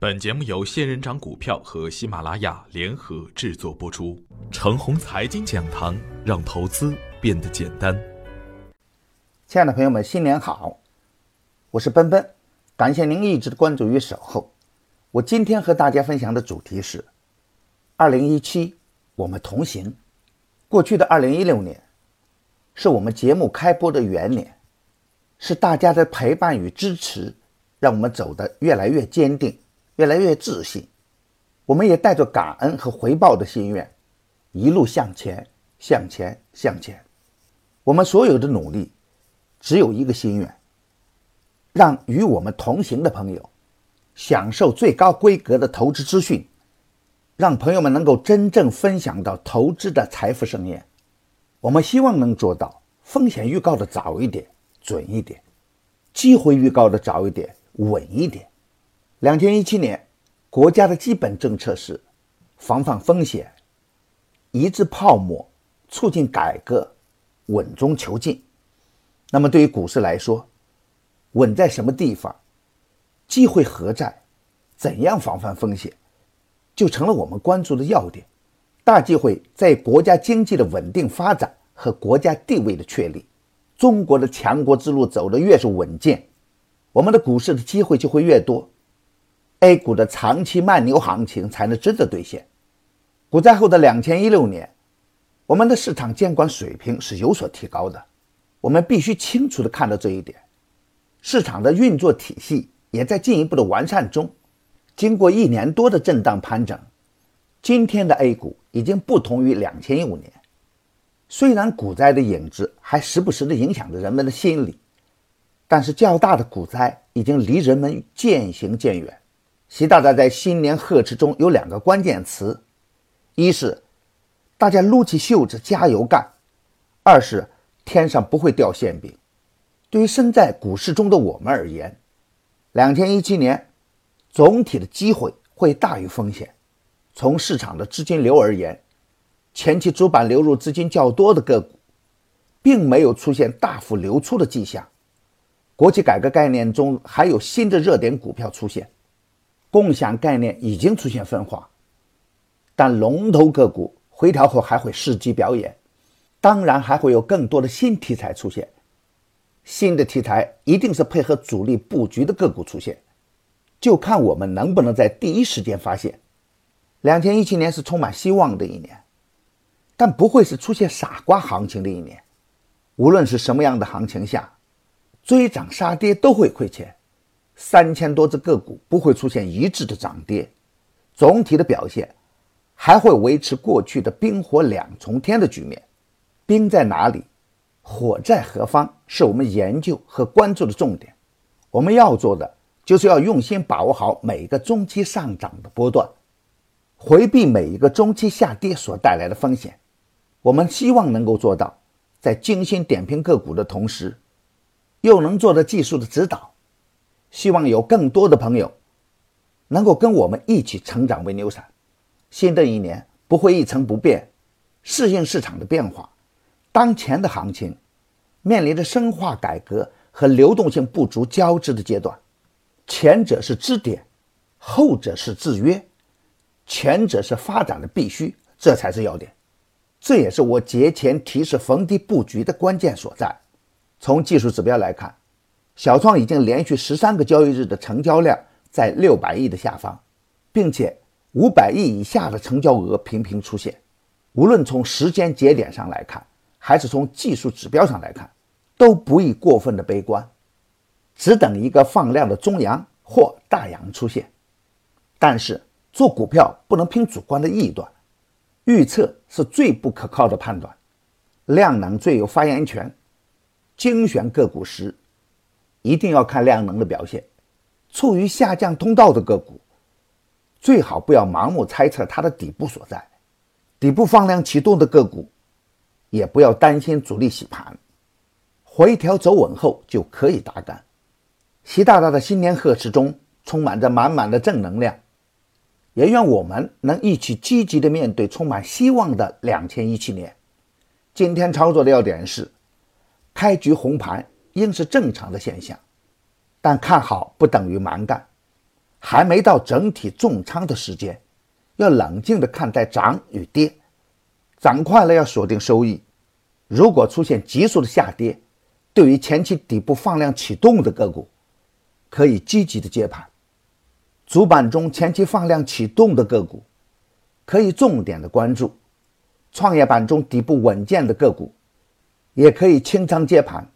本节目由仙人掌股票和喜马拉雅联合制作播出。程红财经讲堂，让投资变得简单。亲爱的朋友们，新年好！我是奔奔，感谢您一直的关注与守候。我今天和大家分享的主题是：二零一七，我们同行。过去的二零一六年，是我们节目开播的元年，是大家的陪伴与支持，让我们走得越来越坚定。越来越自信，我们也带着感恩和回报的心愿，一路向前，向前，向前。我们所有的努力，只有一个心愿：让与我们同行的朋友享受最高规格的投资资讯，让朋友们能够真正分享到投资的财富盛宴。我们希望能做到风险预告的早一点、准一点，机会预告的早一点、稳一点。两千一七年，国家的基本政策是防范风险、抑制泡沫、促进改革、稳中求进。那么，对于股市来说，稳在什么地方，机会何在，怎样防范风险，就成了我们关注的要点。大机会在国家经济的稳定发展和国家地位的确立。中国的强国之路走得越是稳健，我们的股市的机会就会越多。A 股的长期慢牛行情才能真的兑现。股灾后的两千一六年，我们的市场监管水平是有所提高的。我们必须清楚地看到这一点。市场的运作体系也在进一步的完善中。经过一年多的震荡盘整，今天的 A 股已经不同于两千一五年。虽然股灾的影子还时不时地影响着人们的心理，但是较大的股灾已经离人们渐行渐远。习大大在新年贺词中有两个关键词：一是大家撸起袖子加油干；二是天上不会掉馅饼。对于身在股市中的我们而言，两千一七年总体的机会会大于风险。从市场的资金流而言，前期主板流入资金较多的个股，并没有出现大幅流出的迹象。国企改革概念中还有新的热点股票出现。共享概念已经出现分化，但龙头个股回调后还会伺机表演，当然还会有更多的新题材出现。新的题材一定是配合主力布局的个股出现，就看我们能不能在第一时间发现。两千一七年是充满希望的一年，但不会是出现傻瓜行情的一年。无论是什么样的行情下，追涨杀跌都会亏钱。三千多只个股不会出现一致的涨跌，总体的表现还会维持过去的冰火两重天的局面。冰在哪里，火在何方，是我们研究和关注的重点。我们要做的就是要用心把握好每一个中期上涨的波段，回避每一个中期下跌所带来的风险。我们希望能够做到，在精心点评个股的同时，又能做到技术的指导。希望有更多的朋友能够跟我们一起成长为牛散。新的一年不会一成不变，适应市场的变化。当前的行情面临着深化改革和流动性不足交织的阶段，前者是支点，后者是制约，前者是发展的必须，这才是要点。这也是我节前提示逢低布局的关键所在。从技术指标来看。小创已经连续十三个交易日的成交量在六百亿的下方，并且五百亿以下的成交额频频出现。无论从时间节点上来看，还是从技术指标上来看，都不宜过分的悲观，只等一个放量的中阳或大阳出现。但是做股票不能凭主观的臆断，预测是最不可靠的判断，量能最有发言权。精选个股时。一定要看量能的表现，处于下降通道的个股，最好不要盲目猜测它的底部所在；底部放量启动的个股，也不要担心主力洗盘，回调走稳后就可以打干。习大大的新年贺词中充满着满满的正能量，也愿我们能一起积极的面对充满希望的两千一七年。今天操作的要点是，开局红盘。应是正常的现象，但看好不等于蛮干。还没到整体重仓的时间，要冷静地看待涨与跌，涨快了要锁定收益。如果出现急速的下跌，对于前期底部放量启动的个股，可以积极的接盘；主板中前期放量启动的个股，可以重点的关注；创业板中底部稳健的个股，也可以清仓接盘。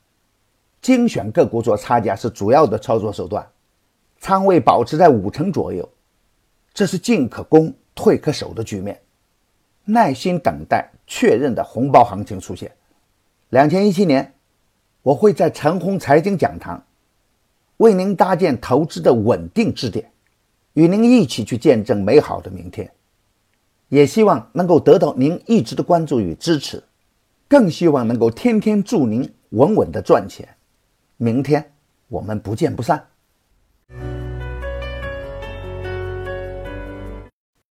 精选个股做差价是主要的操作手段，仓位保持在五成左右，这是进可攻退可守的局面。耐心等待确认的红包行情出现。两千一七年，我会在陈红财经讲堂为您搭建投资的稳定支点，与您一起去见证美好的明天。也希望能够得到您一直的关注与支持，更希望能够天天祝您稳稳的赚钱。明天我们不见不散。